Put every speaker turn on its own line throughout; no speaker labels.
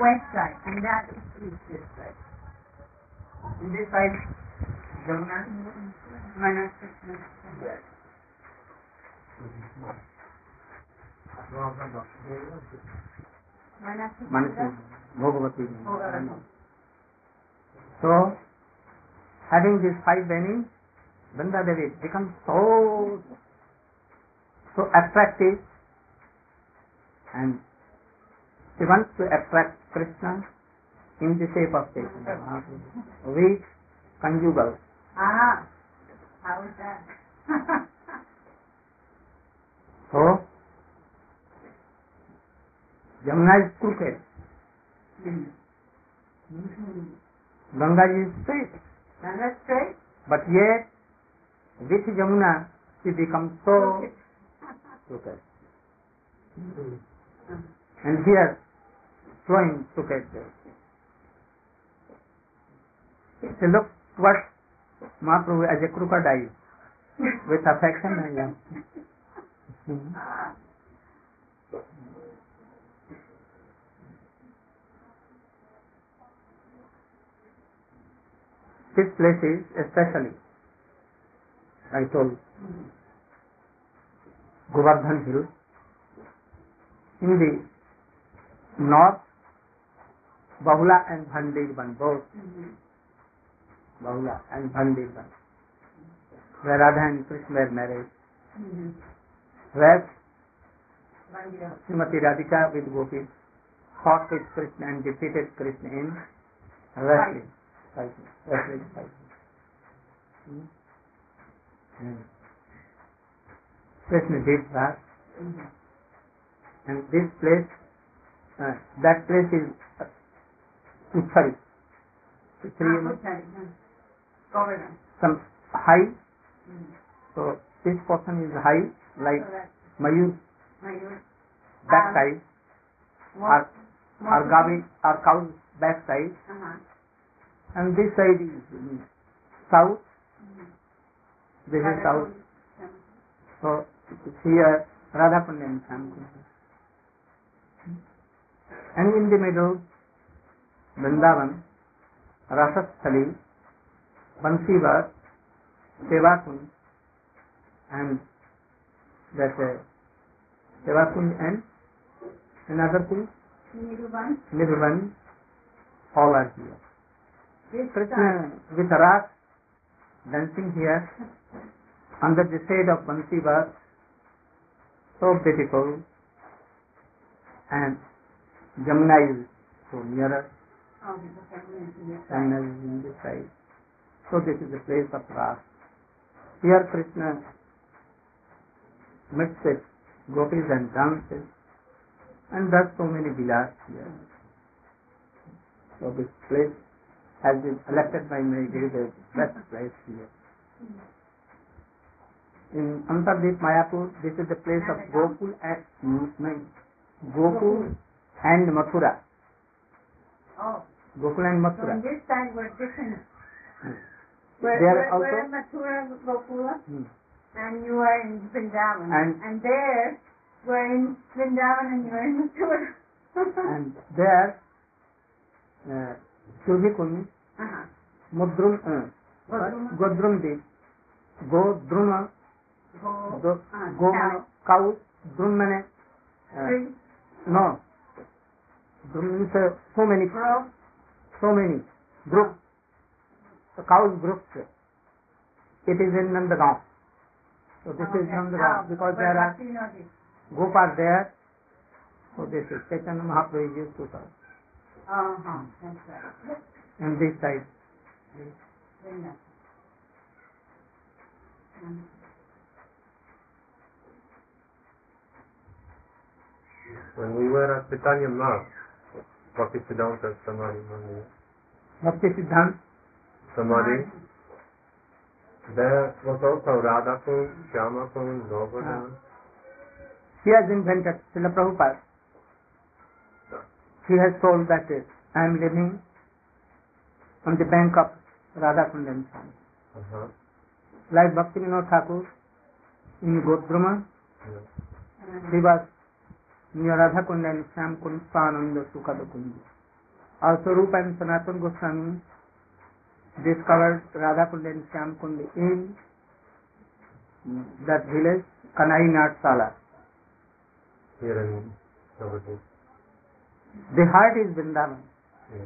west side, and that is east this side.
In this side, Jamuna,
Mana Krishna. Mana
Manasi, Bhagavati.
Bhagavati.
So, having these five venues, Vrinda Devi becomes so, so attractive and she wants to attract Krishna in the shape of Chaitanya. Weak, conjugal.
Ah, how is that?
So, Yamuna is crooked, Ganga is straight.
and that's straight.
But yet, with Yamuna, she becomes so crooked. And here, flowing crooked. She looks towards Mahaprabhu as a crocodile with affection and love. This place is especially, I told, Govardhan Hill. In the north, Bahula and Bhandirban बहुत Bahula and Bhandirban Radha and Krishna marriage Shrimati Radhika with gopi hot Krishna and defeated Krishna in Krishna did back and this place that place is Uthari. Uthari means
Govardhan.
some high. So this portion is high, like Mayur
Mayur.
backside, or, or Gavi, or cow's backside.
Uh-huh.
And this side is mm, south. This is south. So here Radha and Shyam Kund. And in the middle, Vrindavan, Rasasthali, Bansivat, Seva Kund, and that uh, Seva Kund and another Kund,
Niruban.
Nirvan, all are here.
This side.
Krishna with Ras dancing here under the shade of Bansivat, so beautiful, and Jamuna is so nearer,
Oh, because I'm going to this side.
China is in this side. So this is the place of Ras. Here Krishna meets with gopis and dances, and does so many vilas here. So this place has been elected by my Guru the best place here. In Antardip Mayapur, this is the place of Gokul and Gokul and Mathura.
Oh,
Gokul and
so
Mathura.
on this side were different.
Hmm.
Where,
There
where,
also-
where Mathura, Gokula,
Hmm.
and you are in Vrindavan.
And-
there, we're in Vrindavan and you're in Mathura.
And there, uh, Shubhikun,
uh-huh.
Mudrum, uh, Godrum Deep, Godruma,
Go,
Go,
uh,
Go,
cow,
Drum mane, uh, no, Drum uh, so many,
grove,
so many, group, the cows groups. It is in Nandagaon. So this is
Okay.
Nandagaon
Oh,
because
where
there are
Bhakti Nodi.
Gopas there. So this is Chaitanya Mahaprabhu used to serve.
Uh-huh, that's right.
And this side,
Vrindavan.
When we were at Chaitanya Math, Bhakti Siddhanta Samadhi Mandir,
Bhakti Siddhant,
Samadhi, there was also Radha Kund, Shyama Kund, Govardhan.
he has invented, Srila Prabhupada, he has told that uh, I am living on the bank of Radha Kund and Swami.
Uh-huh.
Like Bhakti Vinod Thakur in Godruma,
Yeah.
he was near Radha Kund and Shyam Kund, Swananda Sukhada Kunj. Also Rupa and Sanatana Goswami discovered Radha Kund and Shyam Kund in that village, Kanai Natsala.
Here in Navadvip.
The heart is Vrindavan.
Yeah.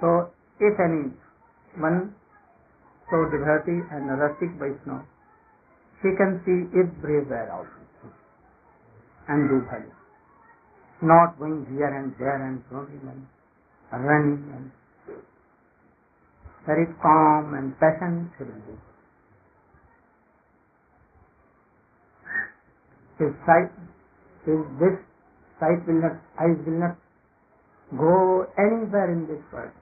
So if any one so devotee and rasik Vaishnava, she can see everywhere out and do bhajan. Not going here and there and roaming and running and very calm and patient. His sight, his this sight will not, eyes will not go anywhere in this world.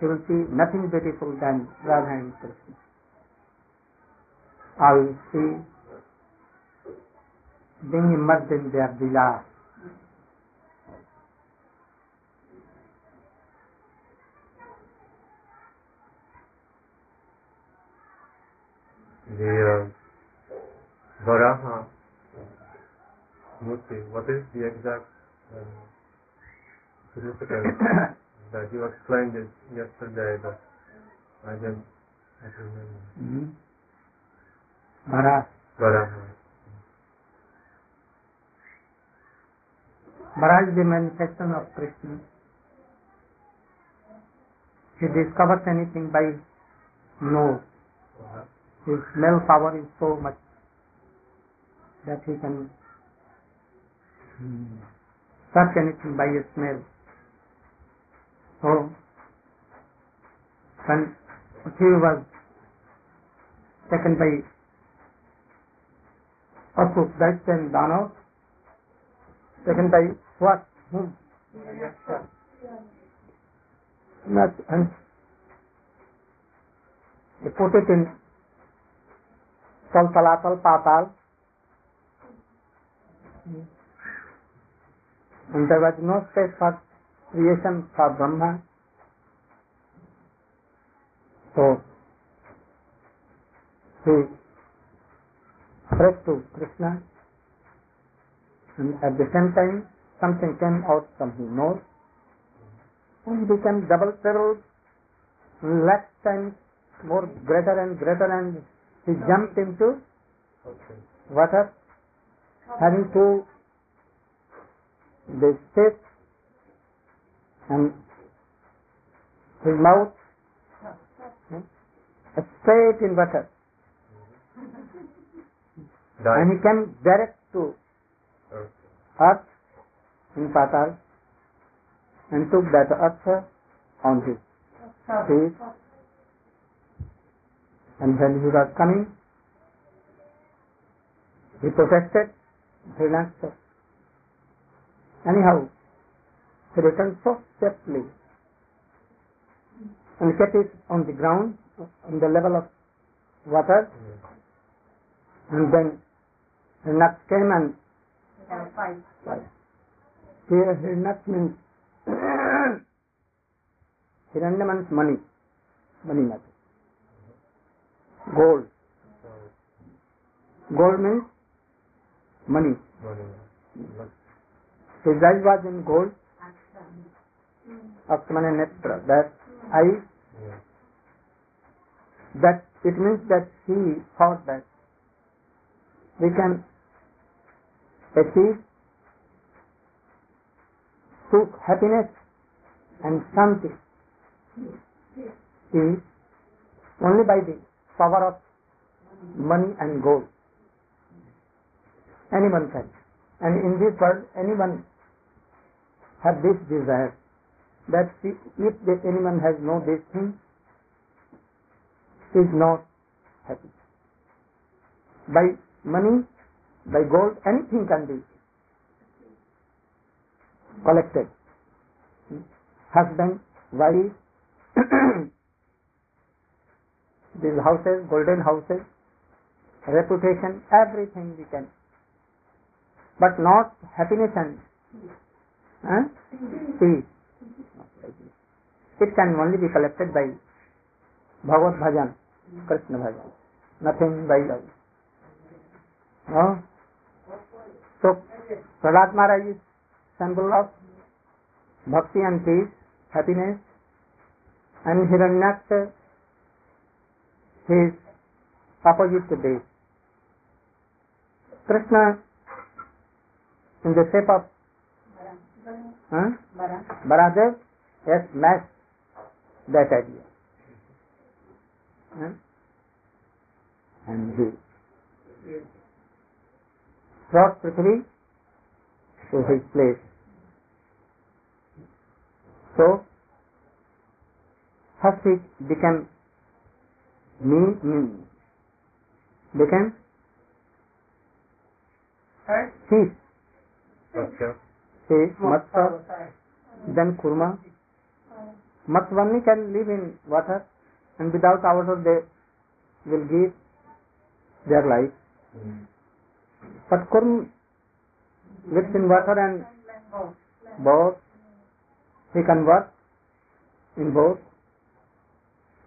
He will see nothing beautiful than Radha and Krishna. All see being immersed in their vilas.
The uh, Varaha Murti, what is the exact uh, significance that you explained it yesterday, but I didn't, I don't remember.
Hmm.
Varaha.
Is the manifestation of Krishna. He discovers anything by nose. His smell power is so much that he can search anything by a smell. So, when he was taken by Asuk, that and Danav, taken by what? Whom? Not, and they put it in Tal Talatal Patal. And there was no space for creation for Brahma. So, he prayed to Krishna and at the same time something came out from his nose. And became double treble less times more greater and greater and he jumped into water having to the state and his mouth straight in water. And he came direct to. Earth in Patal and took that earth on his feet and when he was coming he protested Hiranyaksha. Anyhow, he returned so safely and kept it on the ground on the level of water and then Hiranyaksha came and
Five.
Here Hiranyak means Hiranya means money. Money matter. Gold. Gold means money.
Money. But,
His eyes was in gold. Akshamana netra. That eye,
yeah.
that it means that he thought that we can achieve such happiness and shanti is only by the power of money and gold. Anyone can. And in this world, anyone have this desire that if anyone has no this thing, is not happy. By money, by gold, anything can be collected. Husband, wife, these houses, golden houses, reputation, everything we can. But not happiness and huh? peace. It can only be collected by Bhagavad Bhajan, Krishna Bhajan. Nothing by others. No? Symbol of bhakti and peace, happiness, and Hiranyaksha is opposite to this. Krishna in the shape of huh? Baradev has matched that idea. Huh? And he brought Prithvi to his place. So, first it became me, me became fish,
Satya.
fish, matsya, then kurma. Matsya only can live in water and without water they will give their life. Hmm. But kurm lives in water and both. He work in both.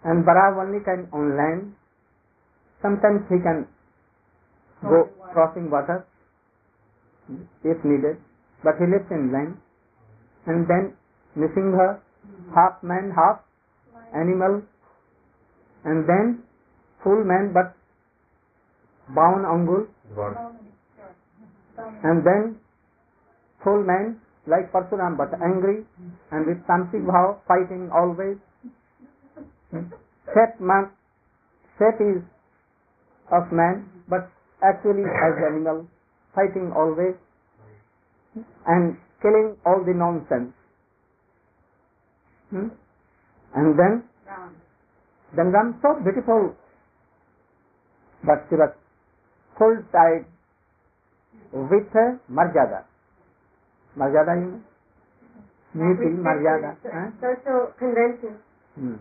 And Bara only can on land. Sometimes he can go crossing water if needed. But he lives in land. And then Nisingha, half man, half animal. And then full man but bound angul. And then full man like Parsuram but angry and with tamsik bhav fighting always. Shape man, shape is of man but actually as animal fighting always and killing all the nonsense. Hmm? And then then Ram so beautiful but she was full uh? Niti, Marjada. Huh?
Social convention.
Hmm.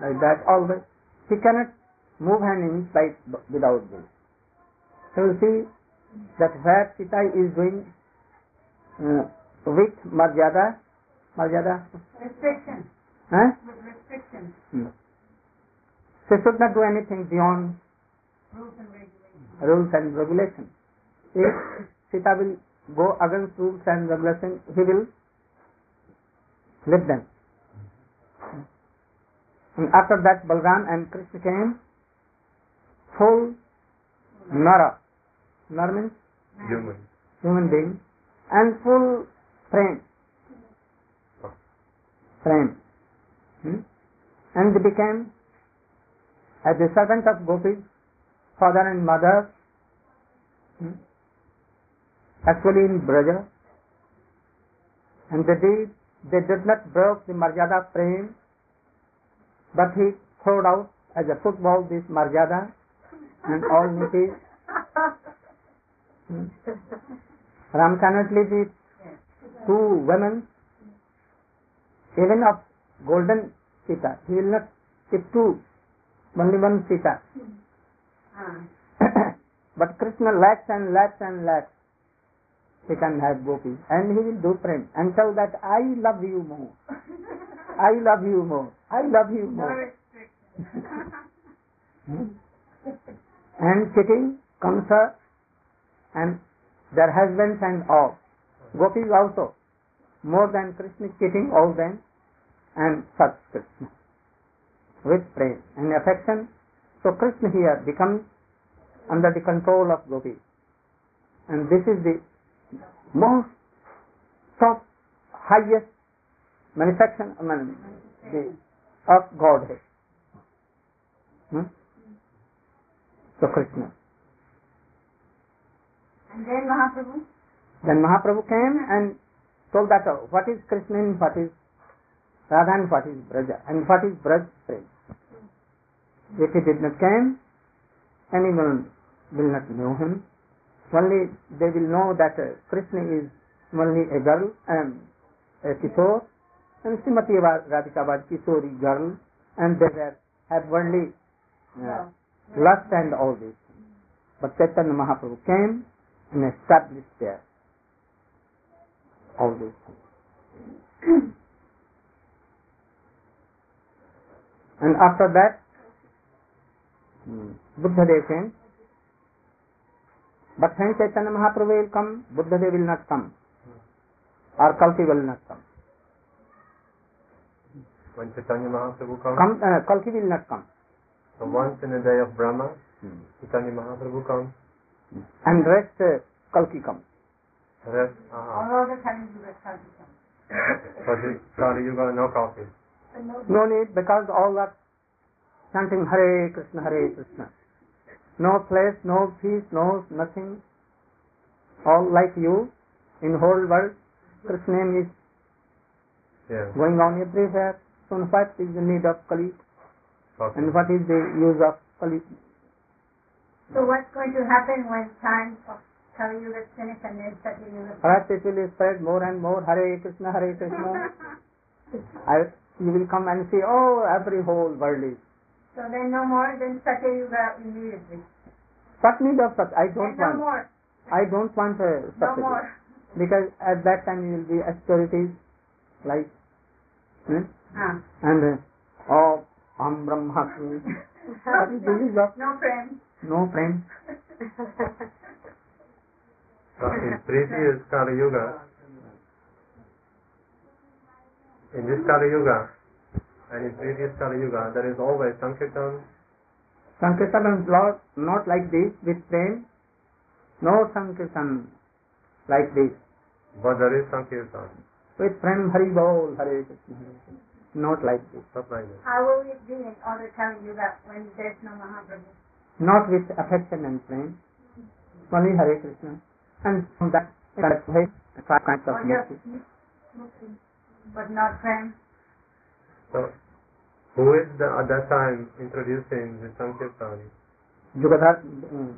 Like that always. He cannot move hand in sight b- without this. So you see that where Sita is doing uh, with Marjada, Marjada,
Restriction.
huh?
With restrictions.
Hmm. She should not do anything beyond
Rules and regulations.
rules and regulations. If Sita will go against rules and regulations, he will leave them. And after that, Balram and Krishna came, full Nara. Nara means
Human.
human being, and full frame. Frame. Hmm? And they became as the servant of gopis, father and mother, hmm? Actually in Braja, and they did, they did not break the Marjada frame, but he threw out as a football this Marjada and all nitis. Hmm? Ram cannot live with two women, even of golden Sita. He will not keep two, only one Sita.
Ah.
but Krishna lacks and lacks and lacks. He can have gopi and he will do prem and tell that I love you more. I love you more. I love you more. Hmm? and sitting Kamsa and their husbands and all. Gopis also. More than Krishna cheating all them and such Krishna. With praise and affection. So Krishna here becomes under the control of Gopis. And this is the most top highest manifestation of Godhead. Hmm? So Krishna.
And then Mahaprabhu.
Then Mahaprabhu came and told that uh, what is Krishna and what is Radha and what is Braja and what is Braj prem. If he did not come, anyone will not know him. Only they will know that uh, Krishna is only a girl and a Kishore and Srimati Radhika was Kishori girl and they were, have only uh, lust and all this. But Chaitanya Mahaprabhu came and established there all things. and after that, hmm, Buddha came. बच्चन Chaitanya Mahaprabhu come
Buddhadev नक्तम और
की will नक्तम come कल्कि will
नक्तम वंश in day come
and rest
कल्कि come No
need because all that chanting Hare Krishna, Hare No place, no peace, no nothing. All like you in whole world. Krishna name is
Yeah,
going on everywhere. So what is the need of Kali?
coffee.
And what is the use of Kali?
So what's going to happen when time of Kali Yuga is finished and then Satya Yuga
Perhaps it will spread more and more. Hare Krishna, Hare Krishna. I, you will come and see, oh, every whole world is.
So then no more, then Satya Yuga immediately.
What need of such? I don't
Then no
want.
more,
I don't want a
no more.
Because at that time you will be austerities like, hmm?
Ah.
and uh, oh, Am Brahmasmi. What is the use of
No friends.
no friend?
So in previous Kali Yuga, in this Kali Yuga, and in previous Kali Yuga, there is always Sankirtan,
Sankirtan is not, not like this with prem. No Sankirtan like this.
but there is Sankirtan,
With prem Hari Bol, Hare Krishna, Not like this.
not like this.
How will it be in all the Kali Yuga when there's no Mahaprabhu?
Not with affection and prem. Only Hare Krishna. And from that, that way, five kinds of
Or
mercy.
But not friends.
So, who is the, at that time introduced in the Sankirtani?
Jugadhar. Mm.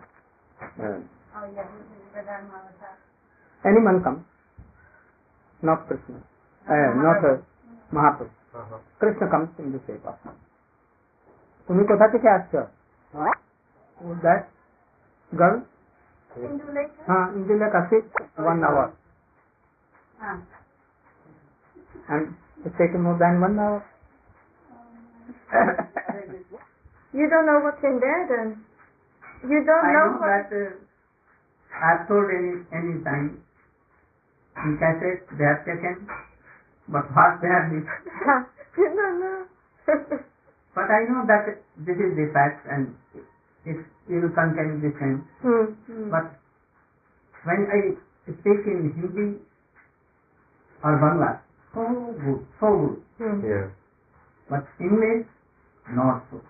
Mm.
Oh, yeah, Jugadhar Malata.
Anyone come. Not Krishna. Uh, not uh, Mahaprabhu.
Uh-huh.
Krishna comes in the shape of তুমি কোথা থেকে আসছো
that
girl হ্যাঁ India কাছে one hour and it's taking more than one hour
You don't know what's in there then. You don't
I
know,
know
what
that uh, I've told any any time in cassette they have taken but what they have missed
you don't know.
But I know that this is the fact and it will contain the same.
hmm. hmm.
But when I speak in Hindi or Bangla, so good, so good.
Hmm.
Yeah.
But English, not so.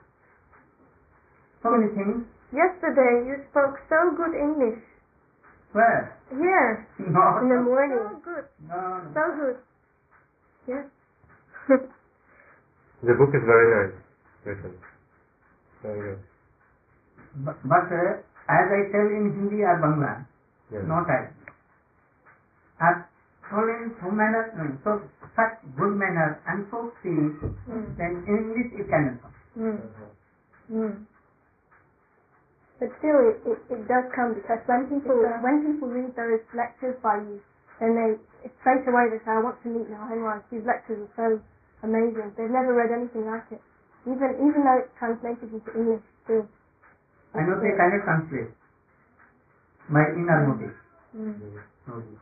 So many things.
Yesterday you spoke so good English.
Where?
Here.
Not
In the morning. So good.
No, no.
So good. Yes.
The book is very nice written. Very good.
But, but uh, as I tell in Hindi or Bangla,
Yeah.
not I. I've told in so manner, no, so such good manner and so sweet,
Hmm.
then in English it cannot come.
Uh-huh.
Hmm. But still, it, it, it does come because when people when people read those lectures by you, then they it's straight away they say, I want to meet Nahenwan. These lectures are so amazing. They've never read anything like it, even even though it's translated into English. Still.
I know they cannot translate my inner motive.
Mm.
motive.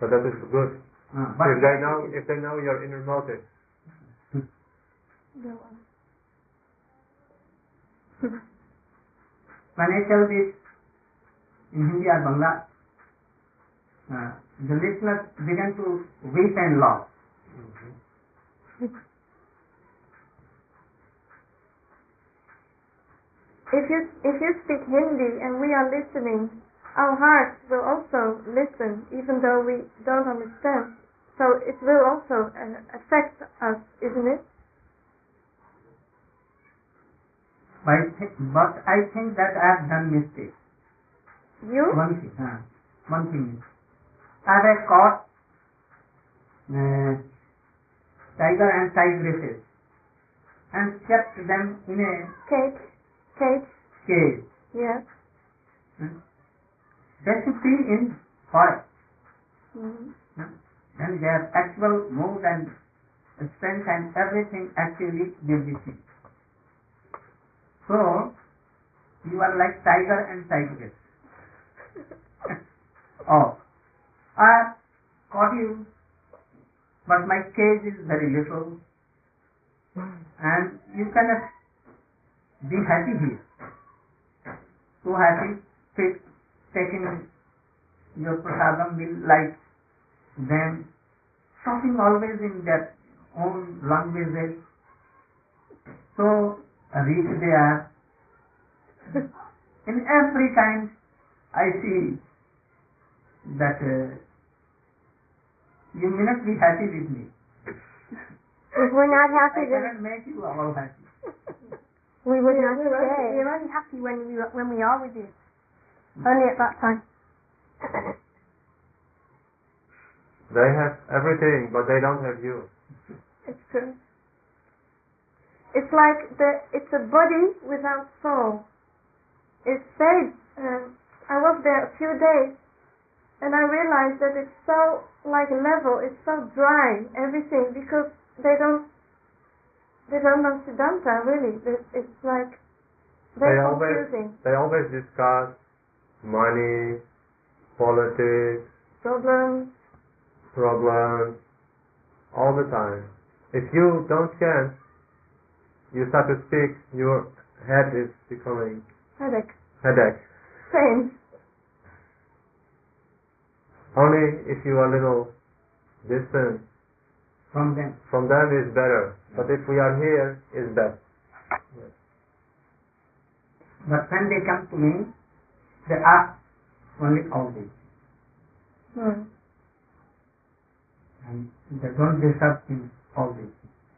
So that is good.
Uh, but
if they know, if they know your inner motive,
Go on.
when I tell this in Hindi or Bangla, uh, the listeners begin to weep and laugh.
If you if you speak Hindi and we are listening, our hearts will also listen, even though we don't understand. So it will also uh, affect us, isn't it?
But but I think that I have done mistake.
You?
One thing, uh, one thing. I have caught uh, tiger and tigresses and kept them in a
Cake. Cake.
cage.
Yes.
Hmm. They should be in forest.
hmm
Hmm. And their actual mood and strength and everything actually will be seen. So, you are like tiger and tigress. oh, I caught you, but my cage is very little and you cannot be happy here. Too happy, take, taking your prasadam will like them, talking always in their own languages. So rich they are. in every kind I see that uh, you may not be happy with me.
If we're not
I
happy, then
cannot make you all happy.
we would
We're,
not
we're,
stay.
we're only happy when we when we are with you. Only at that time.
They have everything, but they don't have you.
It's true. It's like the it's a body without soul. It says um, I was there a few days, and I realized that it's so like level. It's so dry everything because they don't they don't know Siddhanta really. It, it's like very
They always
confusing.
they always discuss money, politics,
Problems.
problems, all the time. If you don't chant, you start to speak, your head is becoming
Headache.
headache.
Same.
Only if you are a little distant
From them.
from them is better. But if we are here, is best.
But when they come to me, they ask only all this.
Hmm.
And they don't deserve in all this.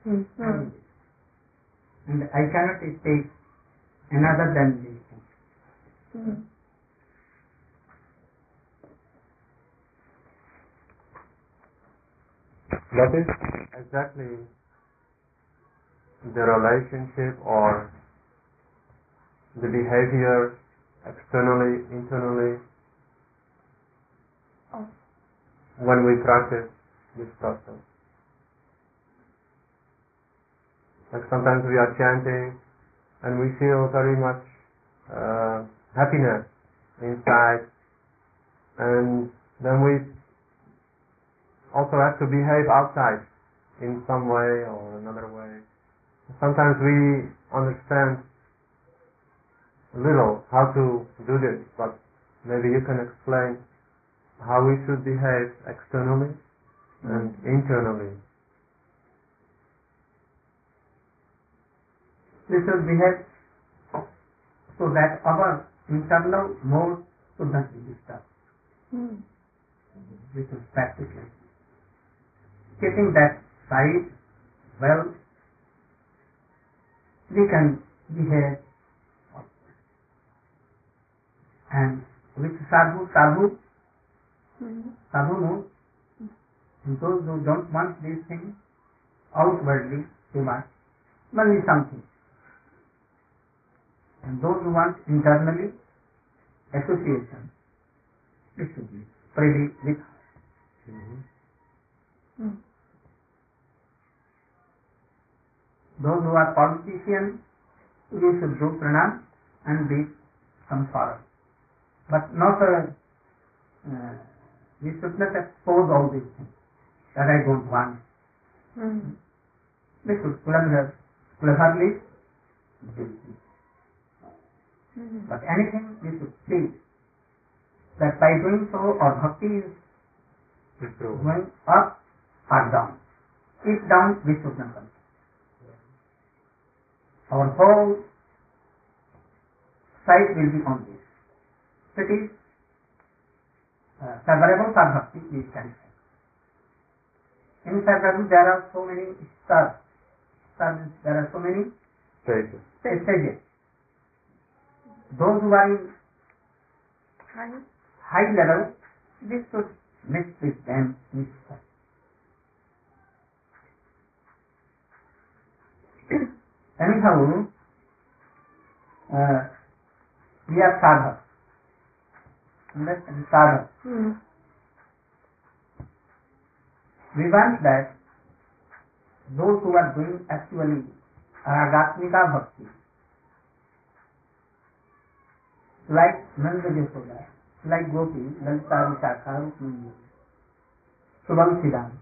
Hmm. Hmm.
And I cannot take another than this.
Hmm.
That is exactly the relationship or the behavior externally, internally,
Oh.
when we practice this process. Like sometimes we are chanting and we feel very much uh, happiness inside and then we also have to behave outside in some way or another way. Sometimes we understand little how to do this, but maybe you can explain how we should behave externally and internally.
We should behave so that our internal mode should not be disturbed.
Hmm.
We should practice. Keeping that side well, we can behave and with sadhu, sadhu, sadhu knows those who don't want these things outwardly, they want only something. And those who want internally association, it should be freely with those who are politicians, you should do pranam and be some sorrow. But not a, uh, we should not expose all these things that I don't want.
Hmm.
We should clever, cleverly do it.
Hmm.
But anything we should see that by doing so our bhakti is
Improve.
going up or down. If down, we should not come. Our whole sight will be on this. Uh, favorable for bhakti. In favorable there are so many stars. Stars means there are so many
Stages.
stages. Those who are in
Hi.
high level, we should mix with them in stuff. Anyhow, uh, we are sadhak. Understand? Sadhak.
Hmm.
We want that those who are doing actually ragatmika bhakti, like Nanda Yasoda, like Gopi, Lalita Vishakha, Rukmini, Subham Siddham.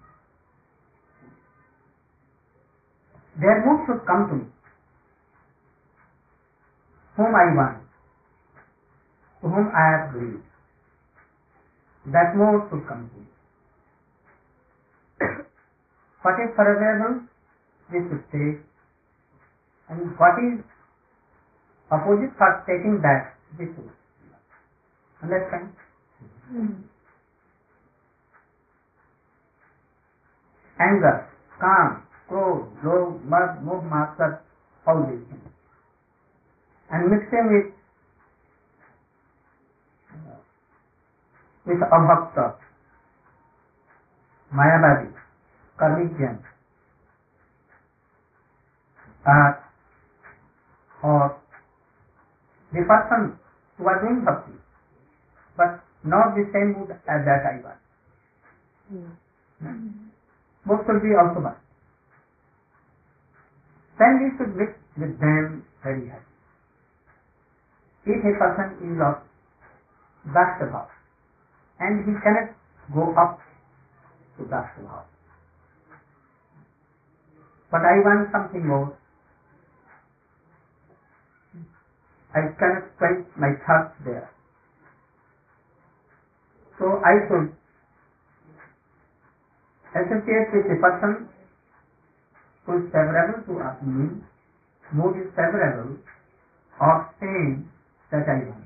their mood should come to me. Whom I want, to whom I have agreed that mode should complete. what is parallelism? we should take. And what is opposite for taking that? We should. Understand? Mm-hmm. Anger, kam, krodh, lobh, mad, moh, matsar, all these things. And mixing with with abhakta mayavadi Karmikyan uh, or the person who was doing bhakti but not the same mood as that I was both should be also bad then we should mix with them very happy. If a person is of Dastabhav and he cannot go up to Dastabhav, but I want something more, I cannot place my thoughts there. So I should associate with a person who is favorable to me, mood is favorable or same that I want.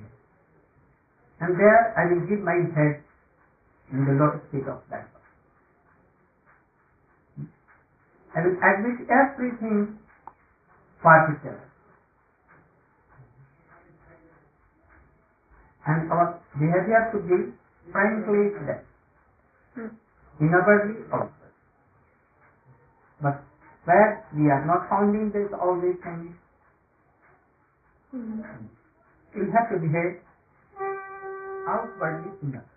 And there I will give my head in the lotus feet of that. I will admit everything particular. And our behavior to be frankly that. Hmm. Inwardly also. But where we are not finding this all these things, hmm. you have to behave outwardly enough.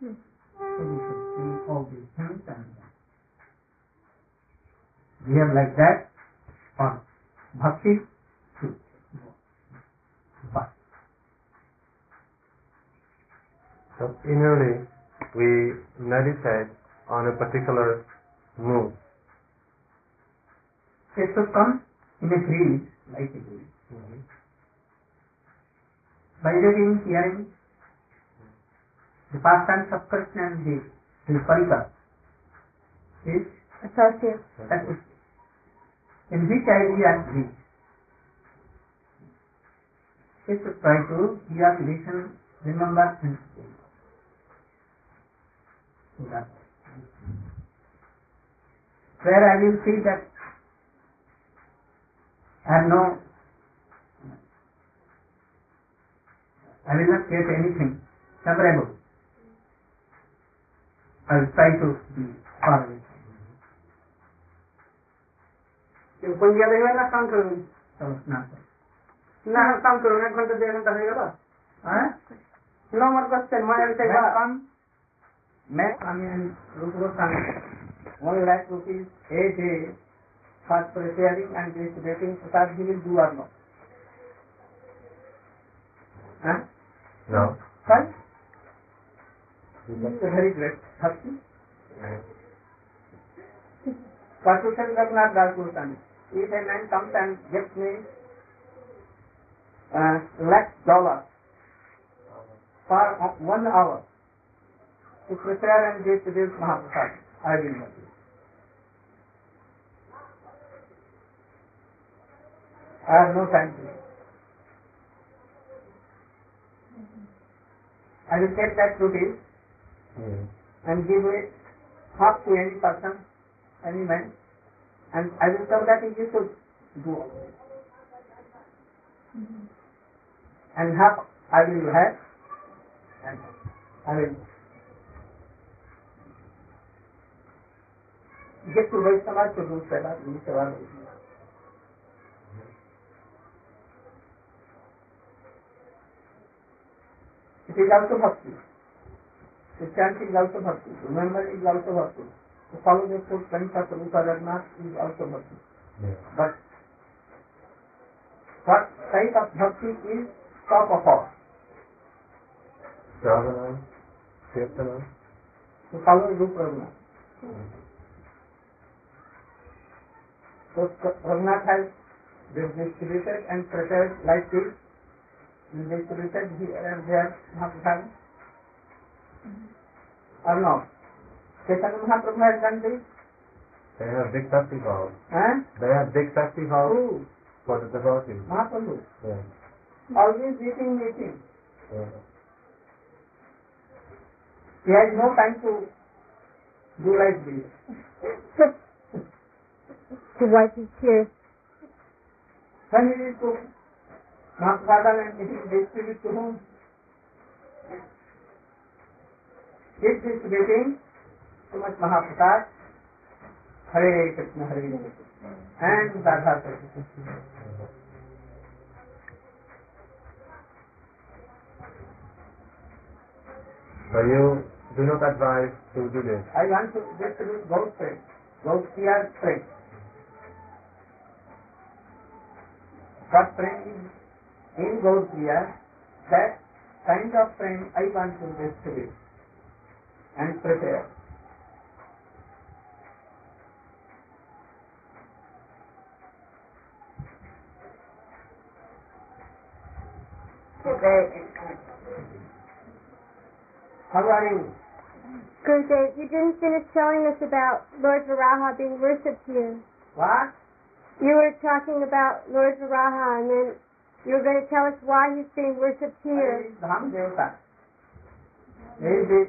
So we should see all these things and behave like that or bhakti should. But
So innerly, we meditate on a particular mood.
it should come in a breeze, like a breeze. Mm-hmm. By reading, hearing, the pastimes of Krishna and the, the Parika is
Associate.
is in which idea. It should try to hear, listen, remember and speak. So that where I will see that I have no I will not get anything favorable. I will try to be far away.
কিন্তু সন্ধ্যা দেখবে না স্নান করবেন
So, not that.
না স্নান করবেন এক ঘন্টা দেড় ঘন্টা হয়ে গেল
Huh?
নম্বর কোশ্চেন মায়ের
May
চাইবা
come, may come in Rupa Goswami, one lakh rupees a day for preparing and distributing Prasad he will do or not. Persuasion Raghunath Das Goswami. If a man comes and gives me uh, lakh dollars for one hour to prepare and distribute Mahaprasad, I will not do. I have no time to. I will take that and give it half to any person, any man, and I will tell that you should do this. And half I will have, and I will get to Vaishnava to do seva, do seva, do seva. It is also bhakti. The also bhakti. Remember is also bhakti. To follow the footprints of Rupa Raghunath is also bhakti. But what type of bhakti is top of all?
Shravanam, Kirtanam.
To follow Rupa Raghunath. So Raghunath has distributed and prepared like this. Distributed here and there Mahaprabhu. Chaitanya Mahaprabhu has done this.
They big festivals.
And
They have big festivals
who?
for the devotees.
Mahaprabhu.
Yeah.
Always eating, eating.
Yeah.
He has no time to do like this.
to wipe his tears.
When he is to Mahaprabhu and he distribute to whom? He is distributing too much Mahaprasad. Hare Krishna, Hare Krishna. And Radha Krishna.
So you do not advise to do this.
I want to distribute goat praise, goat prayer praise. What praying is in goat prayer, that kind of praying I want to distribute and prepare. How are you?
Gurudev, you didn't finish telling us about Lord Varaha being worshipped here.
What?
You were talking about Lord Varaha and then you were going to tell us why he's being worshipped
He
here.
is Dham Devata. He is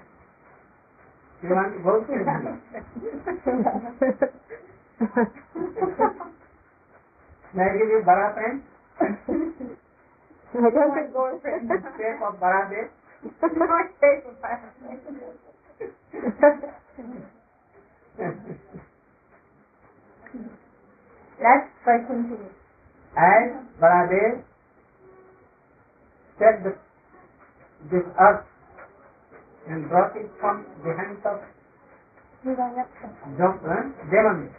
Gold prem. May I give you bara prem?
I don't think
shape of Baradev.
My favorite Let's try continue.
As Baradev the, this earth and brought it from the hands of Jom- uh, demons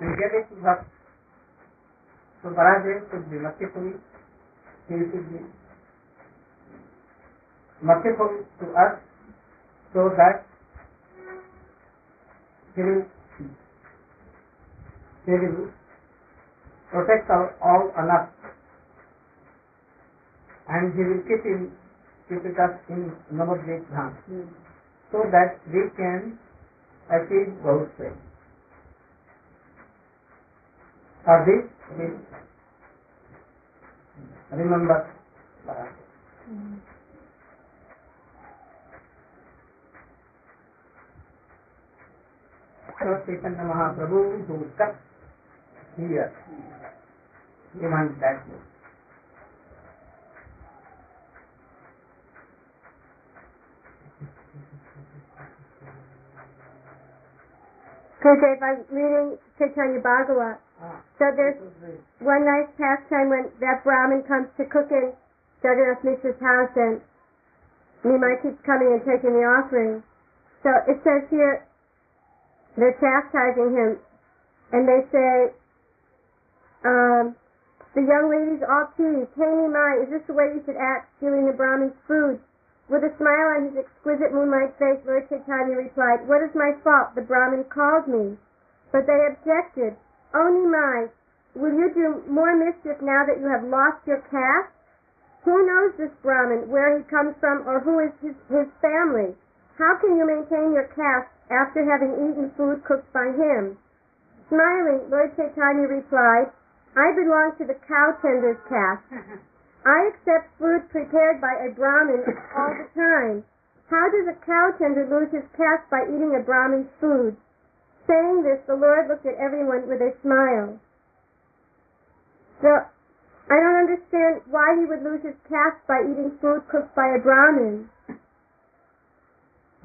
and gave it to Bharat. So Baradev should be merciful, he should be merciful to us so that he will he will protect our all honor and he will keep in it us in Navadvip Dham so that we can achieve faith. For this we remember Baradev. So Chaitanya Mahaprabhu who cut here, he wants that way.
Gurudev, I'm reading Chaitanya Bhagavat.
Ah,
So there's
this is the-
one nice pastime when that Brahmin comes to cook in Jagannath Mishra's house and Nimai keeps coming and taking the offering. So it says here, they're chastising him and they say, um, the young ladies all tease, hey Nimai, is this the way you should act, stealing the Brahmin's food? With a smile on his exquisite moonlight face, Lord Chaitanya replied, what is my fault? The Brahmin called me. But they objected, Oh Nimai, will you do more mischief now that you have lost your caste? Who knows this Brahmin, where he comes from, or who is his, his family? How can you maintain your caste after having eaten food cooked by him? Smiling, Lord Chaitanya replied, I belong to the cow tender's caste. I accept food prepared by a Brahmin all the time. How does a cow tender lose his caste by eating a Brahmin's food? Saying this, the Lord looked at everyone with a smile. So, I don't understand why he would lose his caste by eating food cooked by a Brahmin.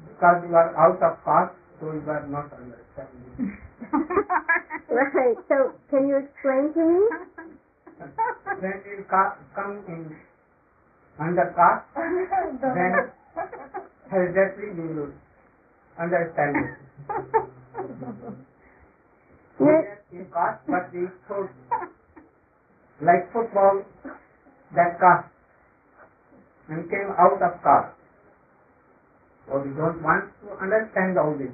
Because you are out of caste, so you are not understanding.
Right. So can you explain to me?
When it ca- come in under caste, then exactly you will understand it. We
Yes.
are in caste, but we thought like football, that caste, and came out of caste. So we don't want to understand all this.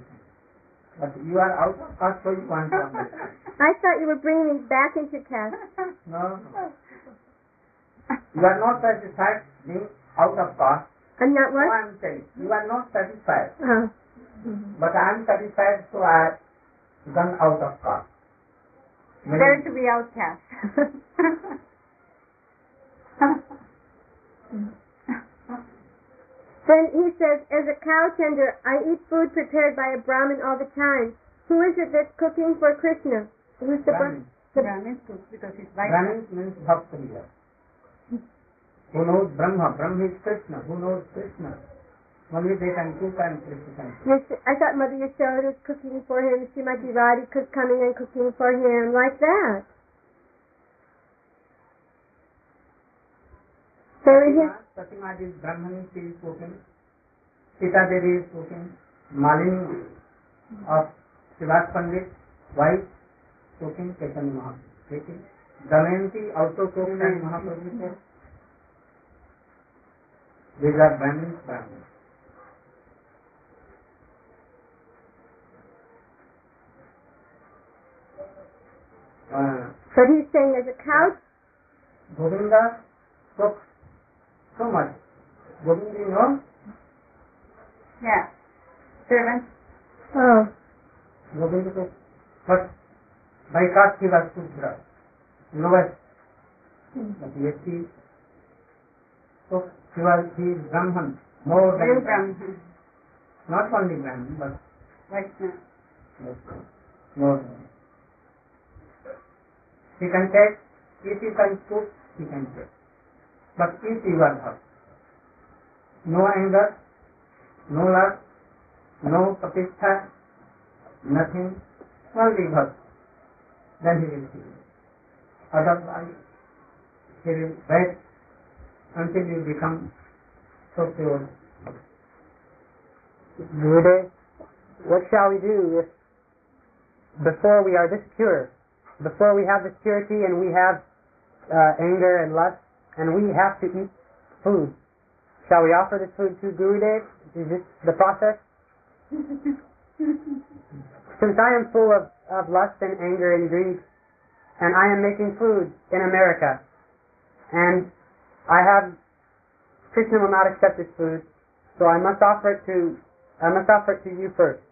But you are out of caste, so you want to understand.
I thought you were bringing me back into caste.
No, no. You are not satisfied being out of caste.
I'm not what?
I am saying, you are not satisfied.
Oh.
But I am satisfied, so I have gone out of caste.
Better to be outcast.
Then he says, as a cow tender, I eat food prepared by a Brahmin all the time. Who is it that's cooking for Krishna? Who's the Brahmin?
Brahmin.
Brahmin cook because it's like
Brahmin means bhakta here. Who knows Brahma? Brahma is Krishna. Who knows Krishna? Only they can cook and Krishna can cook.
I thought Mother Yashoda was cooking for him. Srimati Radhika was coming and cooking for him, like that. So in his,
Satyamad is Brahman, she is cooking. Sita Devi is cooking. Malini of Sivas Pandit, wife, cooking Chaitanya Mahaprabhu. Cooking. Damayanti also cooking and Mahaprabhu said. These are Brahmins, Brahmins. Uh,
but he's saying as a cow,
Govinda cooks so much. Govinda, you know,
yeah. Servant.
oh,
Govinda cooks. But by caste he was Shudra, lowest. But yet he cooks. He was, he is Brahman, more than
Brahmin.
Not only Brahman, but
Vaishnava.
more than. He can take, if he can cook, he can take. But if you are no anger, no lust, no pratishtha, nothing, only hurt, then he will feel. Otherwise, he will wait until you become so pure.
Gurudev, what shall we do if before we are this pure, before we have this purity and we have uh, anger and lust, and we have to eat food? Shall we offer this food to Gurudev? Is this the process? Since I am full of, of lust and anger and greed, and I am making food in America, and I have Krishna will not accept this food, so I must offer it to I must offer it to you first.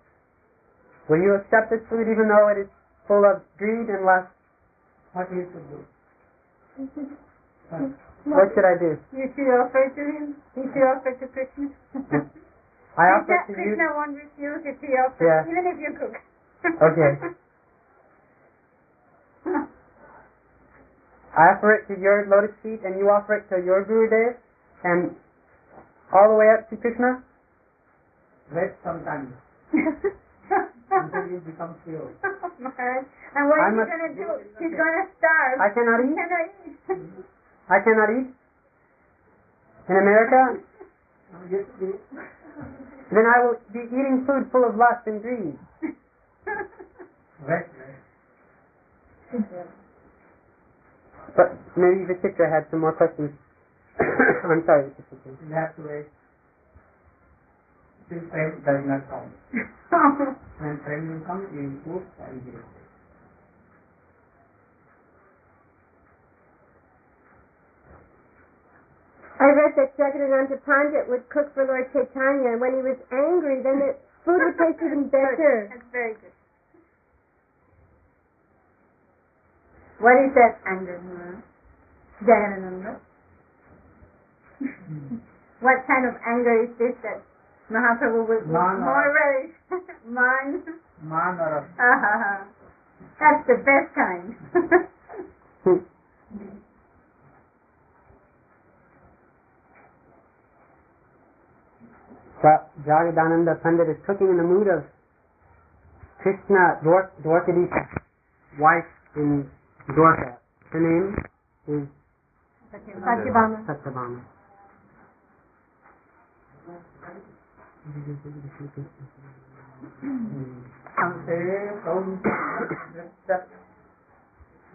Will you accept this food even though it is full of greed and lust?
What do you should do?
What should I do?
You should offer it to him. You should offer it to Krishna.
I offer it to
Krishna,
you.
Krishna won't refuse if he offers,
Yeah.
even if you cook.
Okay. I offer it to your lotus feet and you offer it to your Guru Gurudev and all the way up to Krishna?
Wait some time until you become pure.
Oh Maharaj. And what
I
is he
must-
going to do? He's going to starve.
I cannot
He cannot eat. Mm-hmm.
I cannot eat? In America? Then I will be eating food full of lust and greed. But maybe Visitra had some more questions. I'm sorry, Visitra.
You have to wait. Till prem does not come. When prem will come, you will and give.
I read that Jagadananda Pandit would cook for Lord Chaitanya, and when he was angry, then the food would taste even better.
That's very good. What is that anger, Maharaj? Jagadananda? what kind of anger is this that Mahaprabhu would
Man
more relish? Man.
Man or
Ah, That's the best kind.
Jagadananda Pandit is cooking in the mood of Krishna Dwar- Dwarkadisha wife in Dwarka. Her name is
Satyabhama.
Satyabhama.
अन्ते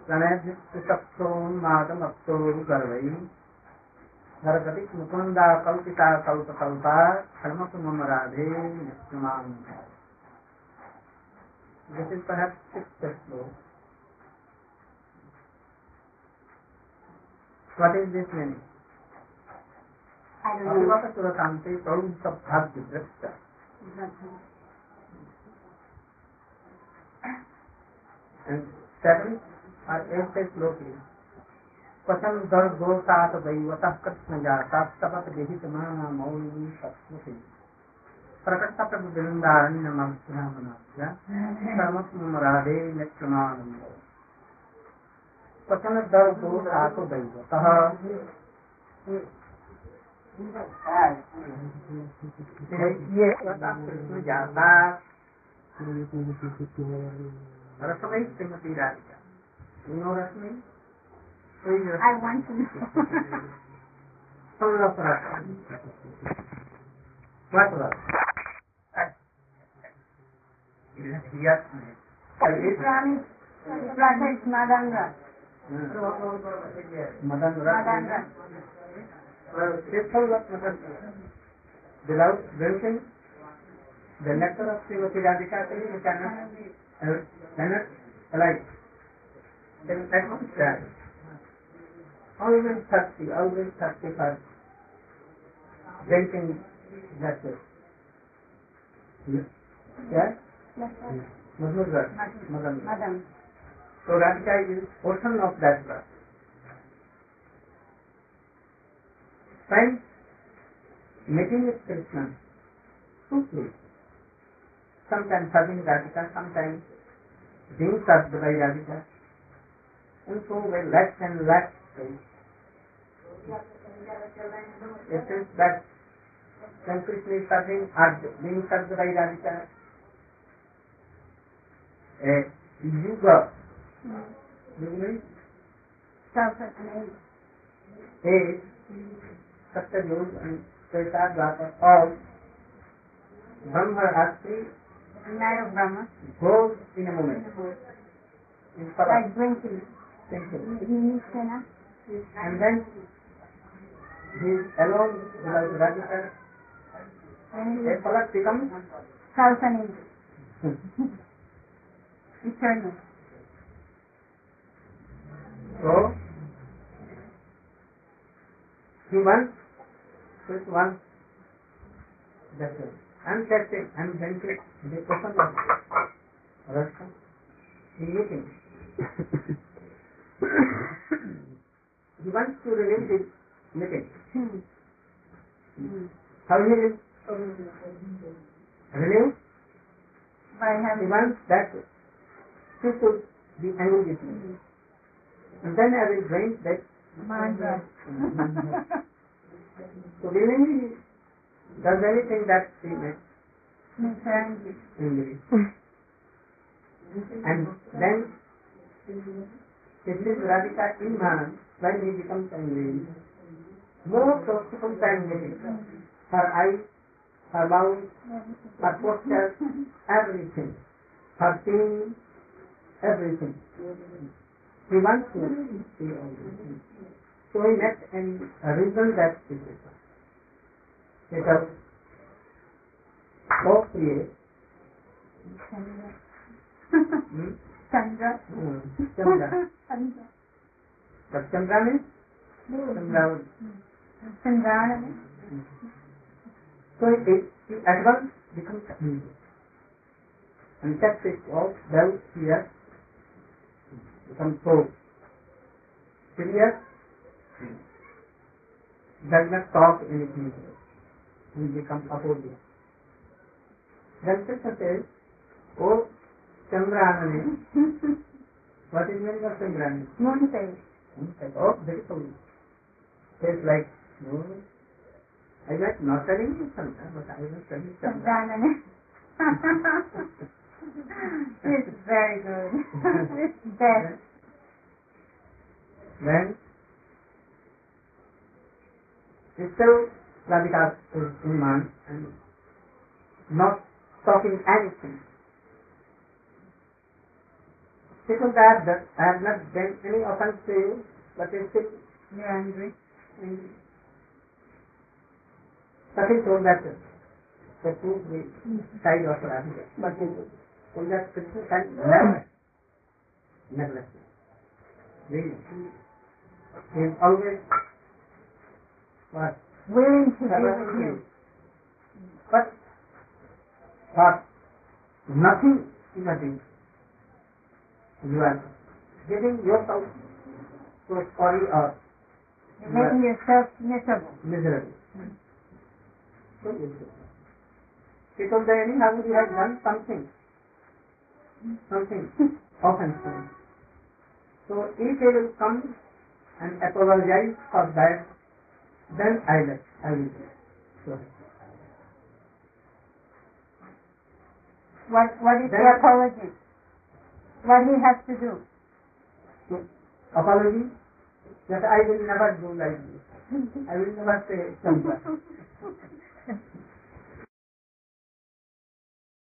प्रणयसप्तोन्मादमप्तोर्गर्वै सरस्वती मुकुंदा कल्पिता कल्प कल्पा क्षणमत मम Radhe नित्यमान This is perhaps sixth slope. What is this meaning?
सर्वसुरतांते
प्रौढ़ सभाग्य दृष्ट And seventh or eighth slope is क्वचन गर्भोषात दैवतः Krishna जाता तपत विहित मौली सत्मति प्रकट मध्यामनाभ्य सर्वस्म राधे नित्यमानंद क्वचन गर्भोषात दैवतः ये कृष्ण जाता रसमयी Shrimati Radhika. You know
I want to know.
Full of Rasmi. What was? Yes.
Rani, Radha is Madanga.
Madan
Madan
Rasmi. Well, it's full of Madan Without drinking the nectar of Srimati Radhika, you cannot, uh, cannot alive. Then that was that. Always thirsty, always thirsty for drinking that way. Yes? Madhur Ras. Madan Ras.
Madam.
So Radhika is portion of that verse. Friends, meeting with Krishna, two. Sometimes serving Radhika, sometimes being served by Radhika. And so we less and less faith. It is that when Krishna is serving or being served by Radhika, a yuga, yuga means
Self-name.
age, Satyayug and Treta Dwapar, all Brahma Ratri
Night of Brahma.
goes in a moment. In Parak,
Like drinking.
simple.
He needs enough.
And then he is alone without Radhika.
And
A Palak becomes
self-name. Eternal.
so he wants with one that's it. Untested, unvented, the question of Rasa, he eating. he wants to relieve his knitting. Hmm. Hmm. How he will relieve?
By
He
having
wants that he should be angry with me. And then I will drink that
mantra.
So willingly he does anything that he makes
angry.
And then this is Radhika in man when he becomes angry. More getting. Her eyes, her mouth, her posture, everything. Her seeing, everything. He wants to see all these things. So he met an, a reason that is it was so create. Hmm?
Chandra.
Hmm. Chandra.
Chandra.
But Chandra means Chandra.
Chandrana.
So it, it at once becomes Hindu. And that is all well here becomes so serious, does not talk anything and become opposite. Then Krishna says, Oh Chandranani, what is meaning of Chandranani?
Moon face.
Like, oh, beautiful. Says like, no, I like not telling you Chandra, but I will tell you Chandra.
Chandranana. Very good. Best.
Then, still Radhika is in mind and not talking anything. People that, that I have not done any offense to you, but they still
You're angry.
angry. Nothing told that the side of Radhika, but they told that Krishna can never neglect you. Really, he is always what
Willing to be with you.
But for nothing in a day, you are giving yourself to a sorry or
You're making yourself miserable.
miserable. So is it. Because anyhow you have done something, something offensive. So if they will come and apologize for that, then I will, I will. So,
What what is the
Then-
apology? What he has to do?
apology that I will never do like this. I will never say something.